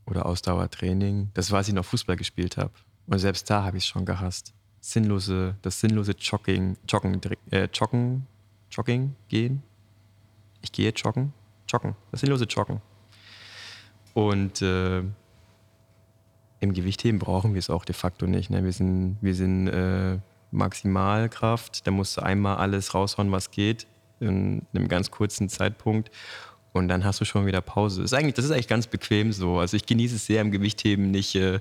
oder Ausdauertraining, das war, als ich noch Fußball gespielt habe. Und selbst da habe ich es schon gehasst sinnlose, das sinnlose Jogging, Joggen, äh, Joggen, Jogging gehen. Ich gehe joggen, joggen, das sinnlose Joggen. Und äh, im Gewichtheben brauchen wir es auch de facto nicht. Ne? Wir sind, wir sind äh, Maximalkraft, da musst du einmal alles raushauen, was geht, in einem ganz kurzen Zeitpunkt. Und dann hast du schon wieder Pause. Das ist eigentlich, das ist eigentlich ganz bequem so. Also ich genieße es sehr im Gewichtheben, nicht äh,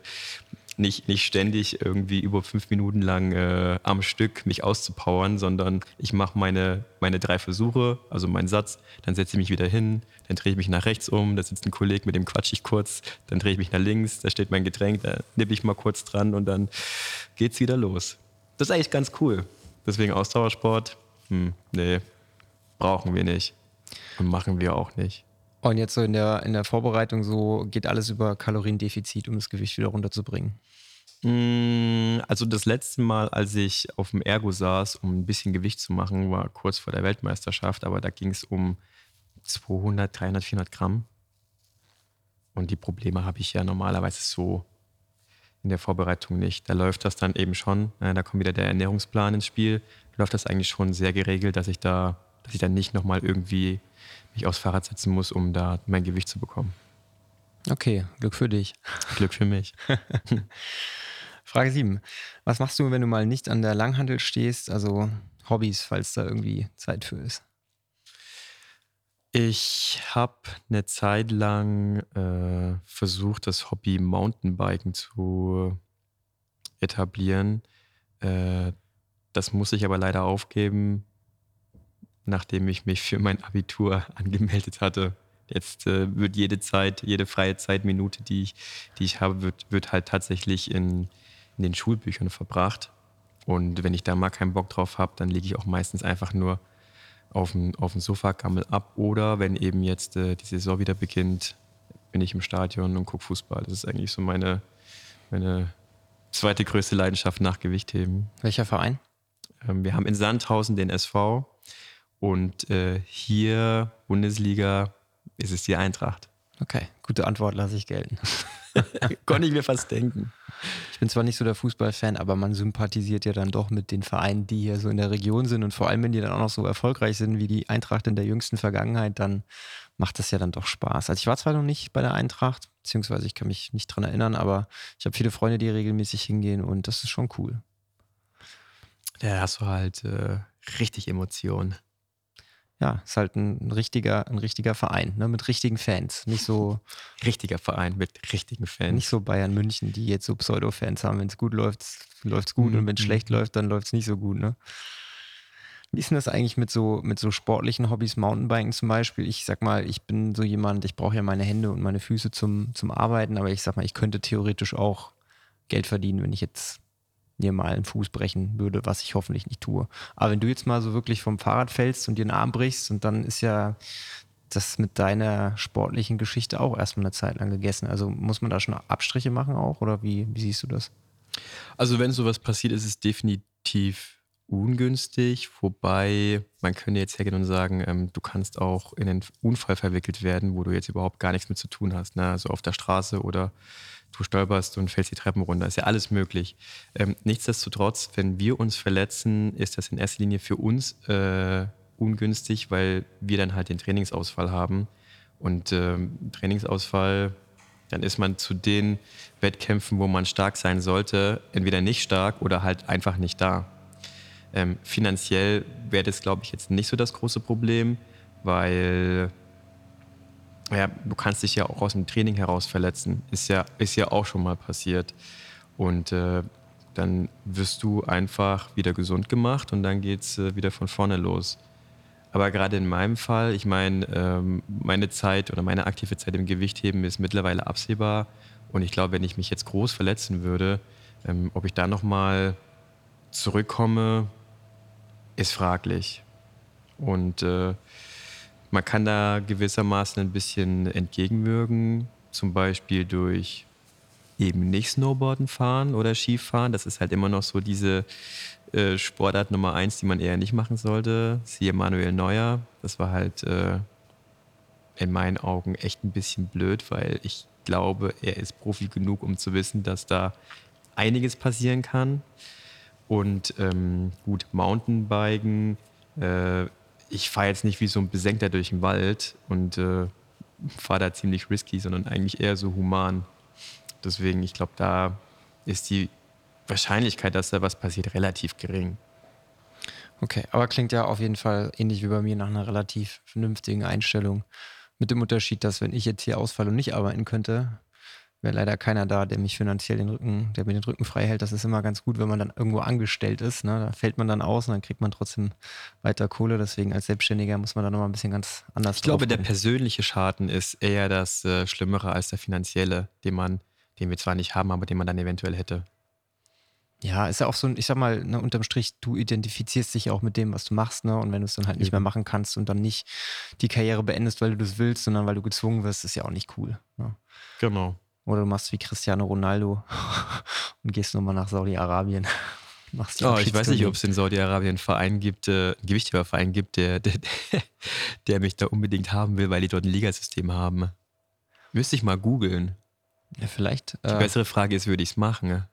nicht, nicht ständig irgendwie über fünf Minuten lang äh, am Stück mich auszupowern, sondern ich mache meine, meine drei Versuche, also meinen Satz, dann setze ich mich wieder hin, dann drehe ich mich nach rechts um, da sitzt ein Kollege, mit dem quatsch ich kurz, dann drehe ich mich nach links, da steht mein Getränk, da nippe ich mal kurz dran und dann geht's wieder los. Das ist eigentlich ganz cool. Deswegen Ausdauersport, hm, nee, brauchen wir nicht und machen wir auch nicht. Und jetzt so in der, in der Vorbereitung so geht alles über Kaloriendefizit, um das Gewicht wieder runterzubringen. Mm, also das letzte Mal, als ich auf dem Ergo saß, um ein bisschen Gewicht zu machen, war kurz vor der Weltmeisterschaft, aber da ging es um 200, 300, 400 Gramm. Und die Probleme habe ich ja normalerweise so in der Vorbereitung nicht. Da läuft das dann eben schon, da kommt wieder der Ernährungsplan ins Spiel, läuft das eigentlich schon sehr geregelt, dass ich da, dass ich dann nicht nochmal irgendwie mich aufs Fahrrad setzen muss, um da mein Gewicht zu bekommen. Okay, Glück für dich. [LAUGHS] Glück für mich. [LAUGHS] Frage 7. Was machst du, wenn du mal nicht an der Langhandel stehst? Also Hobbys, falls da irgendwie Zeit für ist. Ich habe eine Zeit lang äh, versucht, das Hobby Mountainbiken zu etablieren. Äh, das muss ich aber leider aufgeben, nachdem ich mich für mein Abitur angemeldet hatte. Jetzt äh, wird jede Zeit, jede freie Zeitminute, die ich, die ich habe, wird, wird halt tatsächlich in, in den Schulbüchern verbracht. Und wenn ich da mal keinen Bock drauf habe, dann lege ich auch meistens einfach nur auf dem, auf dem Sofa, gammel ab. Oder wenn eben jetzt äh, die Saison wieder beginnt, bin ich im Stadion und gucke Fußball. Das ist eigentlich so meine, meine zweite größte Leidenschaft nach Gewichtheben. Welcher Verein? Ähm, wir haben in Sandhausen den SV und äh, hier Bundesliga ist es die Eintracht. Okay, gute Antwort lasse ich gelten. [LAUGHS] Konnte ich mir fast denken. Ich bin zwar nicht so der Fußballfan, aber man sympathisiert ja dann doch mit den Vereinen, die hier so in der Region sind. Und vor allem, wenn die dann auch noch so erfolgreich sind wie die Eintracht in der jüngsten Vergangenheit, dann macht das ja dann doch Spaß. Also ich war zwar noch nicht bei der Eintracht, beziehungsweise ich kann mich nicht dran erinnern, aber ich habe viele Freunde, die regelmäßig hingehen und das ist schon cool. Ja, hast du halt äh, richtig Emotionen ja, ist halt ein, richtiger, ein richtiger Verein, ne, mit richtigen Fans. Nicht so. [LAUGHS] Richtiger Verein mit richtigen Fans. Nicht so Bayern München, die jetzt so Pseudo-Fans haben. Wenn es gut läuft, läuft es gut mhm. und wenn es schlecht läuft, dann läuft es nicht so gut, ne? Wie ist denn das eigentlich mit so, mit so sportlichen Hobbys, Mountainbiken zum Beispiel? Ich sag mal, ich bin so jemand, ich brauche ja meine Hände und meine Füße zum, zum Arbeiten, aber ich sag mal, ich könnte theoretisch auch Geld verdienen, wenn ich jetzt mir mal einen Fuß brechen würde, was ich hoffentlich nicht tue. Aber wenn du jetzt mal so wirklich vom Fahrrad fällst und dir einen Arm brichst und dann ist ja das mit deiner sportlichen Geschichte auch erstmal eine Zeit lang gegessen. Also muss man da schon Abstriche machen auch oder wie, wie siehst du das? Also wenn sowas passiert, ist es definitiv ungünstig, wobei man könnte jetzt hergehen und sagen, ähm, du kannst auch in einen Unfall verwickelt werden, wo du jetzt überhaupt gar nichts mit zu tun hast. Ne? Also auf der Straße oder du stolperst und fällst die Treppen runter. Ist ja alles möglich. Ähm, nichtsdestotrotz, wenn wir uns verletzen, ist das in erster Linie für uns äh, ungünstig, weil wir dann halt den Trainingsausfall haben. Und ähm, Trainingsausfall, dann ist man zu den Wettkämpfen, wo man stark sein sollte, entweder nicht stark oder halt einfach nicht da. Ähm, finanziell wäre das, glaube ich, jetzt nicht so das große Problem, weil ja, du kannst dich ja auch aus dem Training heraus verletzen. Ist ja, ist ja auch schon mal passiert. Und äh, dann wirst du einfach wieder gesund gemacht und dann geht es äh, wieder von vorne los. Aber gerade in meinem Fall, ich meine, ähm, meine Zeit oder meine aktive Zeit im Gewichtheben ist mittlerweile absehbar. Und ich glaube, wenn ich mich jetzt groß verletzen würde, ähm, ob ich da nochmal zurückkomme, ist fraglich. Und äh, man kann da gewissermaßen ein bisschen entgegenwirken, zum Beispiel durch eben nicht Snowboarden fahren oder Skifahren. Das ist halt immer noch so diese äh, Sportart Nummer eins, die man eher nicht machen sollte. Siehe Manuel Neuer. Das war halt äh, in meinen Augen echt ein bisschen blöd, weil ich glaube, er ist Profi genug, um zu wissen, dass da einiges passieren kann. Und ähm, gut, Mountainbiken äh, ich fahre jetzt nicht wie so ein Besenkter durch den Wald und äh, fahre da ziemlich risky, sondern eigentlich eher so human. Deswegen, ich glaube, da ist die Wahrscheinlichkeit, dass da was passiert, relativ gering. Okay, aber klingt ja auf jeden Fall ähnlich wie bei mir nach einer relativ vernünftigen Einstellung. Mit dem Unterschied, dass wenn ich jetzt hier ausfalle und nicht arbeiten könnte, wäre leider keiner da, der mich finanziell den Rücken, der mir den Rücken frei hält. Das ist immer ganz gut, wenn man dann irgendwo angestellt ist. Ne? Da fällt man dann aus und dann kriegt man trotzdem weiter Kohle. Deswegen als Selbstständiger muss man da nochmal ein bisschen ganz anders Ich glaube, der persönliche Schaden ist eher das äh, Schlimmere als der finanzielle, den man, den wir zwar nicht haben, aber den man dann eventuell hätte. Ja, ist ja auch so ein, ich sag mal, ne, unterm Strich, du identifizierst dich ja auch mit dem, was du machst, ne? Und wenn du es dann halt nicht mehr machen kannst und dann nicht die Karriere beendest, weil du das willst, sondern weil du gezwungen wirst, ist ja auch nicht cool. Ne? Genau. Oder du machst wie Cristiano Ronaldo [LAUGHS] und gehst nochmal nach Saudi-Arabien. [LAUGHS] Oh, ich weiß nicht, ob es in Saudi-Arabien einen Verein gibt, äh, einen Gewichtheberverein gibt, der, der, [LAUGHS] der mich da unbedingt haben will, weil die dort ein Ligasystem haben. Müsste ich mal googeln. Ja, vielleicht. Die äh, bessere Frage ist, würde ich es machen?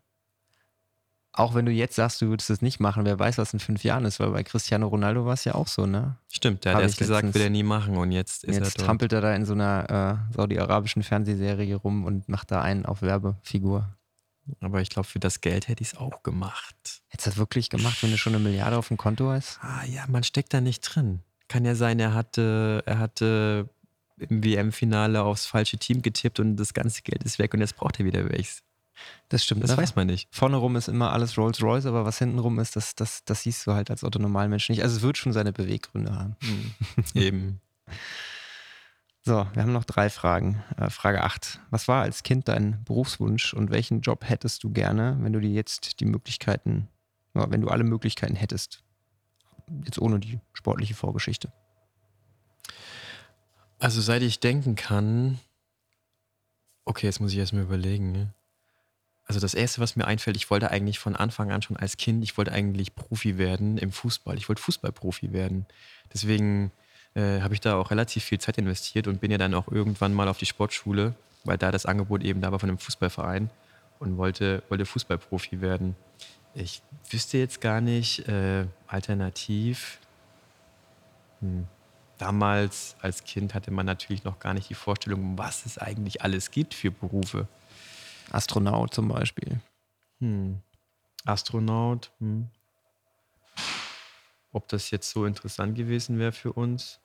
Auch wenn du jetzt sagst, du würdest es nicht machen, wer weiß, was in fünf Jahren ist, weil bei Cristiano Ronaldo war es ja auch so, ne? Stimmt, der hat erst gesagt, will er nie machen und jetzt ist jetzt er trampelt er da in so einer äh, saudi-arabischen Fernsehserie rum und macht da einen auf Werbefigur. Aber ich glaube, für das Geld hätte ich es auch gemacht. Hättest du das wirklich gemacht, wenn du schon eine Milliarde auf dem Konto hast? Ah ja, man steckt da nicht drin. Kann ja sein, er hatte, er hatte im WM-Finale aufs falsche Team getippt und das ganze Geld ist weg und jetzt braucht er wieder welches. Das stimmt. Das ne? weiß man nicht. Vorne rum ist immer alles Rolls-Royce, aber was hinten rum ist, das, das, das siehst du halt als Otto-Normalmensch nicht. Also es wird schon seine Beweggründe haben. Mhm. [LAUGHS] Eben. So, wir haben noch drei Fragen. Äh, Frage 8. Was war als Kind dein Berufswunsch und welchen Job hättest du gerne, wenn du dir jetzt die Möglichkeiten, wenn du alle Möglichkeiten hättest? Jetzt ohne die sportliche Vorgeschichte. Also seit ich denken kann, okay, jetzt muss ich erstmal überlegen. Also das Erste, was mir einfällt, ich wollte eigentlich von Anfang an schon als Kind, ich wollte eigentlich Profi werden im Fußball. Ich wollte Fußballprofi werden. Deswegen äh, habe ich da auch relativ viel Zeit investiert und bin ja dann auch irgendwann mal auf die Sportschule, weil da das Angebot eben da war von einem Fußballverein und wollte, wollte Fußballprofi werden. Ich wüsste jetzt gar nicht, äh, alternativ. Hm. Damals als Kind hatte man natürlich noch gar nicht die Vorstellung, was es eigentlich alles gibt für Berufe. Astronaut zum Beispiel. Hm. Astronaut. Hm. Ob das jetzt so interessant gewesen wäre für uns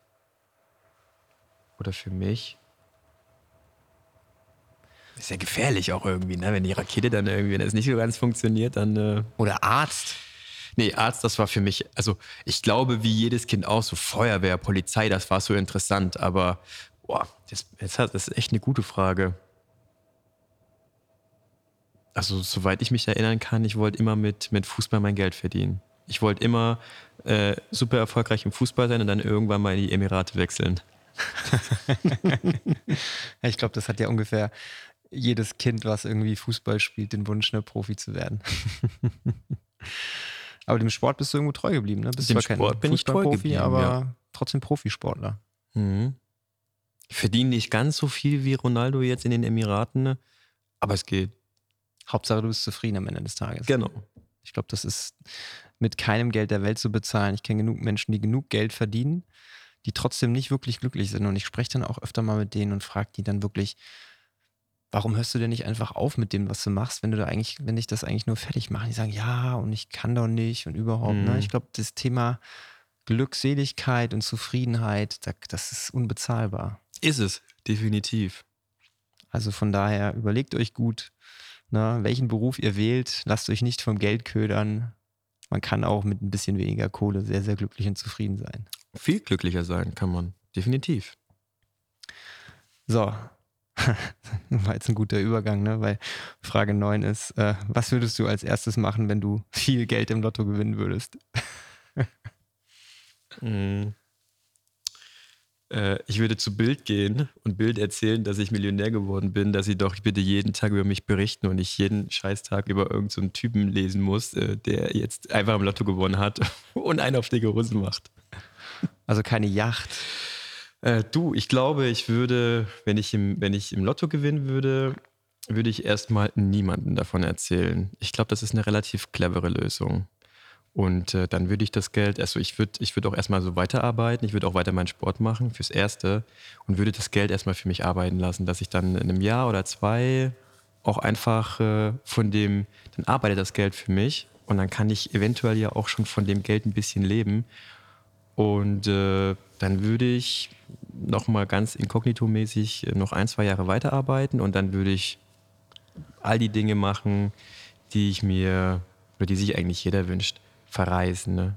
oder für mich. Ist ja gefährlich auch irgendwie, ne? Wenn die Rakete dann irgendwie, wenn es nicht so ganz funktioniert, dann. Äh oder Arzt. Nee, Arzt, das war für mich, also ich glaube, wie jedes Kind auch, so Feuerwehr, Polizei, das war so interessant, aber boah, das, das ist echt eine gute Frage also soweit ich mich erinnern kann, ich wollte immer mit, mit Fußball mein Geld verdienen. Ich wollte immer äh, super erfolgreich im Fußball sein und dann irgendwann mal in die Emirate wechseln. [LAUGHS] ich glaube, das hat ja ungefähr jedes Kind, was irgendwie Fußball spielt, den Wunsch, ne, Profi zu werden. [LAUGHS] aber dem Sport bist du irgendwo treu geblieben, ne? Bist dem zwar Sport bin ich treu geblieben, aber ja. trotzdem Profisportler. Mhm. Ich verdiene nicht ganz so viel wie Ronaldo jetzt in den Emiraten, ne? aber es geht. Hauptsache, du bist zufrieden am Ende des Tages. Genau. Ich glaube, das ist mit keinem Geld der Welt zu bezahlen. Ich kenne genug Menschen, die genug Geld verdienen, die trotzdem nicht wirklich glücklich sind. Und ich spreche dann auch öfter mal mit denen und frage die dann wirklich, warum hörst du denn nicht einfach auf mit dem, was du machst, wenn du da eigentlich, wenn dich das eigentlich nur fertig machen? Die sagen, ja, und ich kann doch nicht und überhaupt. Ne? Mhm. Ich glaube, das Thema Glückseligkeit und Zufriedenheit, da, das ist unbezahlbar. Ist es, definitiv. Also von daher überlegt euch gut, ne, welchen Beruf ihr wählt. Lasst euch nicht vom Geld ködern. Man kann auch mit ein bisschen weniger Kohle sehr, sehr glücklich und zufrieden sein. Viel glücklicher sein kann man, definitiv. So, [LAUGHS] war jetzt ein guter Übergang, ne? weil Frage 9 ist, äh, was würdest du als erstes machen, wenn du viel Geld im Lotto gewinnen würdest? [LAUGHS] Mhm. Äh, ich würde zu Bild gehen und Bild erzählen, dass ich Millionär geworden bin, dass sie doch bitte jeden Tag über mich berichten und nicht jeden Scheißtag über irgendeinen so einen Typen lesen muss, äh, der jetzt einfach im Lotto gewonnen hat [LAUGHS] und einen auf dicke Hose macht. Also keine Yacht. Äh, du, ich glaube, ich würde, wenn ich, im, wenn ich im Lotto gewinnen würde, würde ich erstmal niemandem davon erzählen. Ich glaube, das ist eine relativ clevere Lösung. Und äh, dann würde ich das Geld, also ich würde ich würd auch erstmal so weiterarbeiten, ich würde auch weiter meinen Sport machen fürs Erste und würde das Geld erstmal für mich arbeiten lassen, dass ich dann in einem Jahr oder zwei auch einfach äh, von dem, dann arbeitet das Geld für mich und dann kann ich eventuell ja auch schon von dem Geld ein bisschen leben. Und äh, dann würde ich nochmal ganz inkognito-mäßig noch ein, zwei Jahre weiterarbeiten und dann würde ich all die Dinge machen, die ich mir, oder die sich eigentlich jeder wünscht, verreisen. Ne?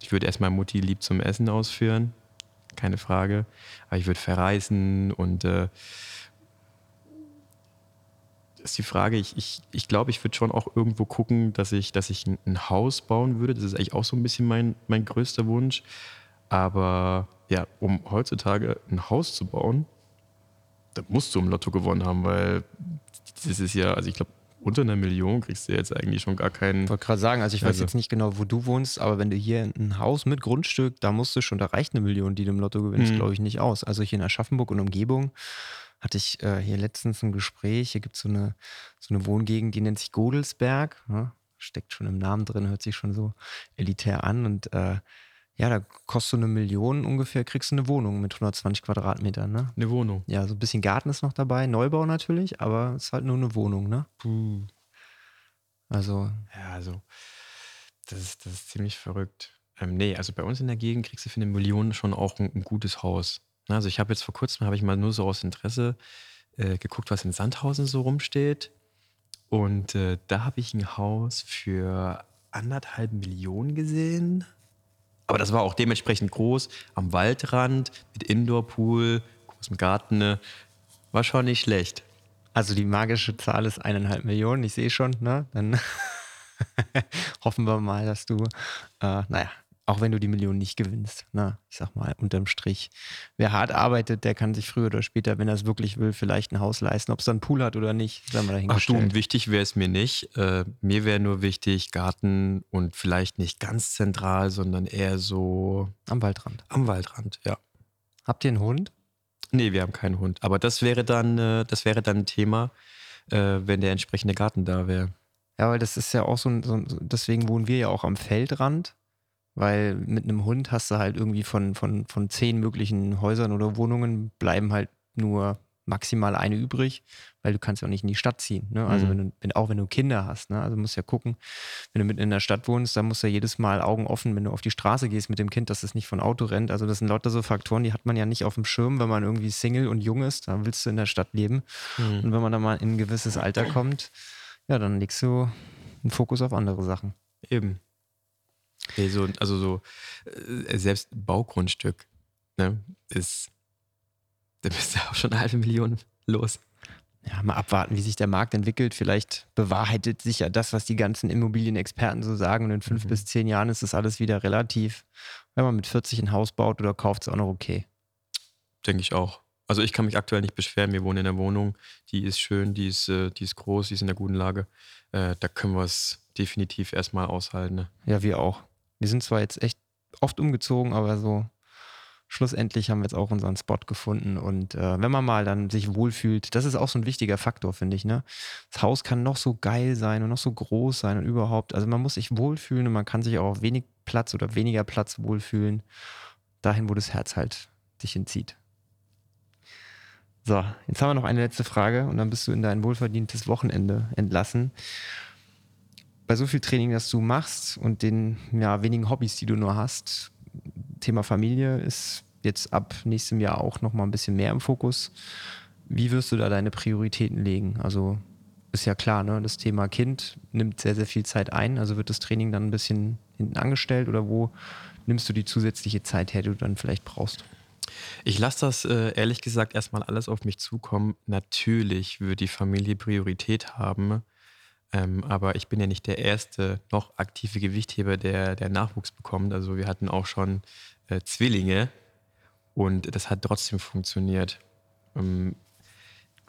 Ich würde erstmal Mutti lieb zum Essen ausführen, keine Frage. Aber ich würde verreisen und äh, ist die Frage, ich, ich, ich glaube, ich würde schon auch irgendwo gucken, dass ich, dass ich ein, ein Haus bauen würde. Das ist eigentlich auch so ein bisschen mein, mein größter Wunsch. Aber ja, um heutzutage ein Haus zu bauen, da musst du im Lotto gewonnen haben, weil das ist ja, also ich glaube, unter einer Million kriegst du jetzt eigentlich schon gar keinen. Ich wollte gerade sagen, also ich weiß Also- jetzt nicht genau, wo du wohnst, aber wenn du hier ein Haus mit Grundstück, da musst du schon, da reicht eine Million, die du im Lotto gewinnst, Mhm. glaube ich, nicht aus. Also hier in Aschaffenburg und Umgebung hatte ich äh, hier letztens ein Gespräch. Hier gibt es so eine, so eine Wohngegend, die nennt sich Godelsberg. Ne? Steckt schon im Namen drin, hört sich schon so elitär an. Und äh, ja, da kostet so eine Million ungefähr, kriegst du eine Wohnung mit 120 Quadratmetern. Ne? Eine Wohnung. Ja, so ein bisschen Garten ist noch dabei, Neubau natürlich, aber es ist halt nur eine Wohnung. Ne? Puh. Also Ja, also, das ist, das ist ziemlich verrückt. Ähm, nee, also bei uns in der Gegend kriegst du für eine Million schon auch ein, ein gutes Haus. Na, Also ich habe jetzt vor kurzem, habe ich mal nur so aus Interesse äh, geguckt, was in Sandhausen so rumsteht. Und äh, da habe ich ein Haus für anderthalb Millionen gesehen. Aber das war auch dementsprechend groß, am Waldrand, mit Indoor-Pool, großem Garten. ne? War schon nicht schlecht. Also die magische Zahl ist eineinhalb Millionen, ich sehe schon, ne? Dann [LAUGHS] hoffen wir mal, dass du, äh, naja, auch wenn du die Million nicht gewinnst, ne? Ich sag mal, unterm Strich. Wer hart arbeitet, der kann sich früher oder später, wenn er es wirklich will, vielleicht ein Haus leisten. Ob es dann einen Pool hat oder nicht, sei mal Ach du, dahingestellt. wichtig wäre es mir nicht. Äh, mir wäre nur wichtig, Garten und vielleicht nicht ganz zentral, sondern eher so Am Waldrand. am Waldrand, ja. Habt ihr einen Hund? Nee, wir haben keinen Hund. Aber das wäre dann, äh, das wäre dann ein Thema, äh, wenn der entsprechende Garten da wäre. Ja, weil das ist ja auch so ein, so ein, deswegen wohnen wir ja auch am Feldrand, weil mit einem Hund hast du halt irgendwie von, von, von zehn möglichen Häusern oder Wohnungen bleiben halt nur maximal eine übrig, weil du kannst ja auch nicht in die Stadt ziehen. Ne? Also Mhm. wenn du, wenn, auch wenn du Kinder hast, ne? also musst ja gucken, wenn du mitten in der Stadt wohnst, dann musst du ja jedes Mal Augen offen, wenn du auf die Straße gehst mit dem Kind, dass es nicht von Auto rennt. Also das sind lauter so Faktoren, die hat man ja nicht auf dem Schirm, wenn man irgendwie Single und jung ist, dann willst du in der Stadt leben. Und wenn man dann mal in ein gewisses Alter kommt, ja, dann legst du einen Fokus auf andere Sachen. Eben. Nee, so, also so, äh, selbst Baugrundstück ne, ist, da bist du auch schon eine halbe Million los. Ja, mal abwarten, wie sich der Markt entwickelt. Vielleicht bewahrheitet sich ja das, was die ganzen Immobilienexperten so sagen. Und in fünf Mhm. bis zehn Jahren ist das alles wieder relativ. Wenn man mit 40 ein Haus baut oder kauft, ist auch noch okay. Denke ich auch. Also ich kann mich aktuell nicht beschweren. Wir wohnen in einer Wohnung, die ist schön, die ist, äh, die ist groß, die ist in einer guten Lage. Äh, da können wir es definitiv erstmal aushalten. Ne? Ja, wir auch. Wir sind zwar jetzt echt oft umgezogen, aber so schlussendlich haben wir jetzt auch unseren Spot gefunden. Und äh, wenn man mal dann sich wohlfühlt, das ist auch so ein wichtiger Faktor, finde ich. Ne? Das Haus kann noch so geil sein und noch so groß sein und überhaupt. Also man muss sich wohlfühlen und man kann sich auch auf wenig Platz oder weniger Platz wohlfühlen. Dahin, wo das Herz halt dich hinzieht. So, jetzt haben wir noch eine letzte Frage und dann bist du in dein wohlverdientes Wochenende entlassen. Bei so viel Training, das du machst und den ja, wenigen Hobbys, die du nur hast, Thema Familie ist jetzt ab nächstem Jahr auch noch mal ein bisschen mehr im Fokus. Wie wirst du da deine Prioritäten legen? Also ist ja klar, ne? das Thema Kind nimmt sehr, sehr viel Zeit ein. Also wird das Training dann ein bisschen hinten angestellt oder wo nimmst du die zusätzliche Zeit her, die du dann vielleicht brauchst? Ich lasse das äh, ehrlich gesagt erstmal alles auf mich zukommen. Natürlich wird die Familie Priorität haben, ähm, aber ich bin ja nicht der erste noch aktive Gewichtheber, der, der Nachwuchs bekommt. Also wir hatten auch schon äh, Zwillinge und das hat trotzdem funktioniert. Ähm,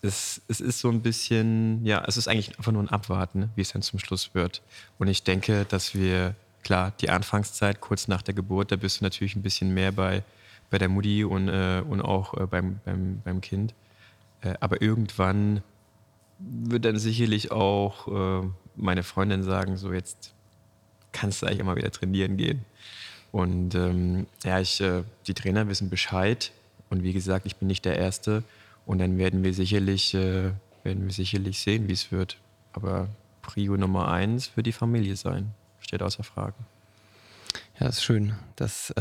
es, es, ist so ein bisschen, ja, es ist eigentlich einfach nur ein Abwarten, wie es dann zum Schluss wird. Und ich denke, dass wir, klar, die Anfangszeit kurz nach der Geburt, da bist du natürlich ein bisschen mehr bei bei der Mutti und, äh, und auch äh, beim, beim, beim Kind. Äh, aber irgendwann wird dann sicherlich auch äh, meine Freundin sagen, so jetzt kannst du eigentlich immer wieder trainieren gehen. Und ähm, ja, ich, äh, die Trainer wissen Bescheid. Und wie gesagt, ich bin nicht der Erste. Und dann werden wir sicherlich, äh, werden wir sicherlich sehen, wie es wird. Aber Prio Nummer eins wird die Familie sein. Steht außer Frage. Ja, ist schön. Das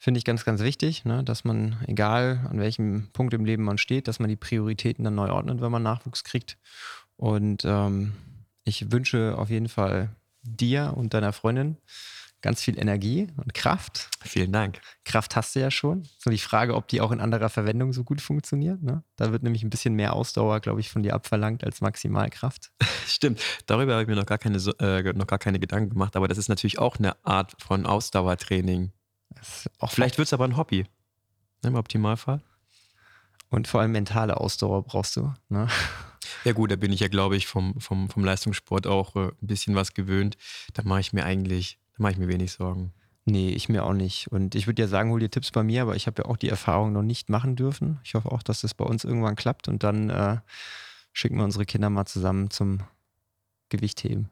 finde ich ganz, ganz wichtig, ne? dass man, egal an welchem Punkt im Leben man steht, dass man die Prioritäten dann neu ordnet, wenn man Nachwuchs kriegt. Und ähm, ich wünsche auf jeden Fall dir und deiner Freundin ganz viel Energie und Kraft. Vielen Dank. Kraft hast du ja schon. So die Frage, ob die auch in anderer Verwendung so gut funktioniert. Ne? Da wird nämlich ein bisschen mehr Ausdauer, glaube ich, von dir abverlangt als Maximalkraft. [LAUGHS] Stimmt. Darüber habe ich mir noch gar, keine, äh, noch gar keine Gedanken gemacht. Aber das ist natürlich auch eine Art von Ausdauertraining. Auch Vielleicht wird es aber ein Hobby. Im Optimalfall. Und vor allem mentale Ausdauer brauchst du. Ne? Ja gut, da bin ich ja, glaube ich, vom, vom, vom Leistungssport auch äh, ein bisschen was gewöhnt. Da mache ich mir eigentlich, da mache ich mir wenig Sorgen. Nee, ich mir auch nicht. Und ich würde ja sagen, hol dir Tipps bei mir, aber ich habe ja auch die Erfahrung noch nicht machen dürfen. Ich hoffe auch, dass das bei uns irgendwann klappt und dann äh, schicken wir unsere Kinder mal zusammen zum Gewichtheben.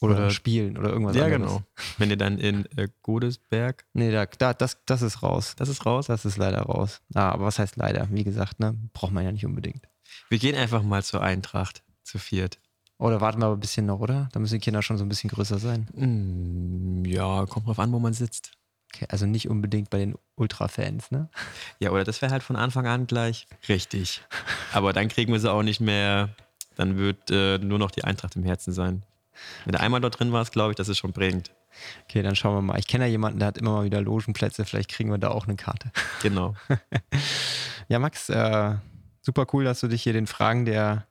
Oder, oder spielen oder irgendwas ja, anderes. Ja, genau. Wenn ihr dann in äh, Godesberg. Nee, da, da, das, das ist raus. Das ist raus? Das ist leider raus. Ah, aber was heißt leider? Wie gesagt, ne? Braucht man ja nicht unbedingt. Wir gehen einfach mal zur Eintracht, zu viert. Oder warten wir aber ein bisschen noch, oder? Da müssen die Kinder schon so ein bisschen größer sein. Mm, ja, kommt drauf an, wo man sitzt. Okay, also nicht unbedingt bei den Ultra-Fans, ne? [LAUGHS] Ja, oder das wäre halt von Anfang an gleich richtig. Aber dann kriegen wir sie auch nicht mehr. Dann wird äh, nur noch die Eintracht im Herzen sein. Wenn du einmal dort drin warst, glaube ich, das ist schon prägend. Okay, dann schauen wir mal. Ich kenne ja jemanden, der hat immer mal wieder Logenplätze. Vielleicht kriegen wir da auch eine Karte. Genau. [LAUGHS] ja, Max, äh, super cool, dass du dich hier den Fragen der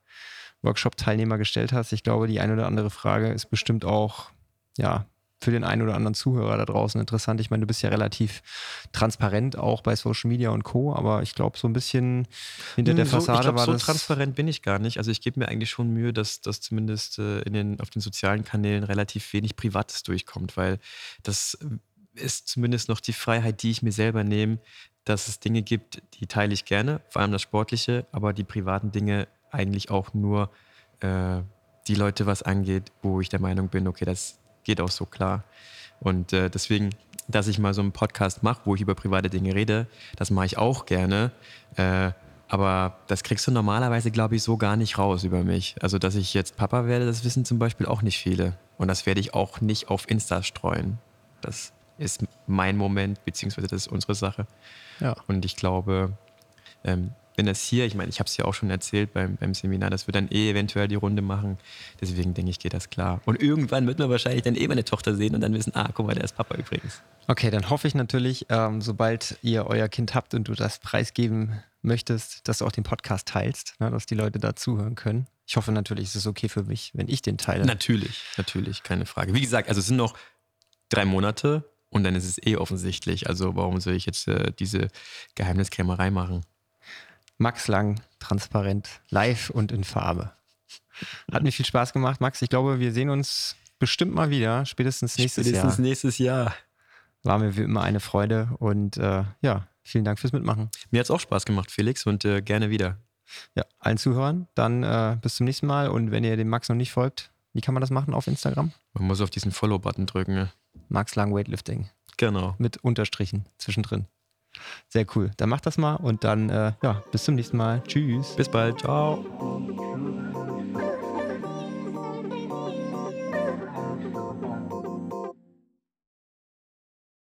Workshop-Teilnehmer gestellt hast. Ich glaube, die eine oder andere Frage ist bestimmt auch ja, für den einen oder anderen Zuhörer da draußen interessant. Ich meine, du bist ja relativ transparent auch bei Social Media und Co., aber ich glaube, so ein bisschen hinter der hm, so, Fassade ich glaub, war so das. So transparent bin ich gar nicht. Also ich gebe mir eigentlich schon Mühe, dass das zumindest äh, in den, auf den sozialen Kanälen relativ wenig Privates durchkommt, weil das ist zumindest noch die Freiheit, die ich mir selber nehme, dass es Dinge gibt, die teile ich gerne, vor allem das Sportliche, aber die privaten Dinge eigentlich auch nur äh, die Leute was angeht, wo ich der Meinung bin, okay, das geht auch so klar. Und äh, deswegen, dass ich mal so einen Podcast mache, wo ich über private Dinge rede, das mache ich auch gerne. Äh, aber das kriegst du normalerweise, glaube ich, so gar nicht raus über mich. Also, dass ich jetzt Papa werde, das wissen zum Beispiel auch nicht viele. Und das werde ich auch nicht auf Insta streuen. Das ist mein Moment, beziehungsweise das ist unsere Sache. Ja. Und ich glaube, ähm, wenn das hier, ich meine, ich habe es ja auch schon erzählt beim, beim Seminar, das wird dann eh eventuell die Runde machen. Deswegen denke ich, geht das klar. Und irgendwann wird man wahrscheinlich dann eh meine Tochter sehen und dann wissen, ah, guck mal, der ist Papa übrigens. Okay, dann hoffe ich natürlich, ähm, sobald ihr euer Kind habt und du das preisgeben möchtest, dass du auch den Podcast teilst, ne, dass die Leute da zuhören können. Ich hoffe natürlich, es ist okay für mich, wenn ich den teile. Natürlich, natürlich, keine Frage. Wie gesagt, also es sind noch drei Monate und dann ist es eh offensichtlich. Also warum soll ich jetzt äh, diese Geheimniskrämerei machen? Max Lang, transparent, live und in Farbe. Hat mir viel Spaß gemacht, Max. Ich glaube, wir sehen uns bestimmt mal wieder, spätestens nächstes spätestens Jahr. Spätestens nächstes Jahr. War mir wie immer eine Freude und äh, ja, vielen Dank fürs Mitmachen. Mir hat es auch Spaß gemacht, Felix, und äh, gerne wieder. Ja, allen Zuhörern, dann äh, bis zum nächsten Mal und wenn ihr dem Max noch nicht folgt, wie kann man das machen auf Instagram? Man muss auf diesen Follow-Button drücken. Max Lang Weightlifting. Genau. Mit Unterstrichen zwischendrin. Sehr cool. Dann mach das mal und dann, äh, ja, bis zum nächsten Mal. Tschüss. Bis bald. Ciao.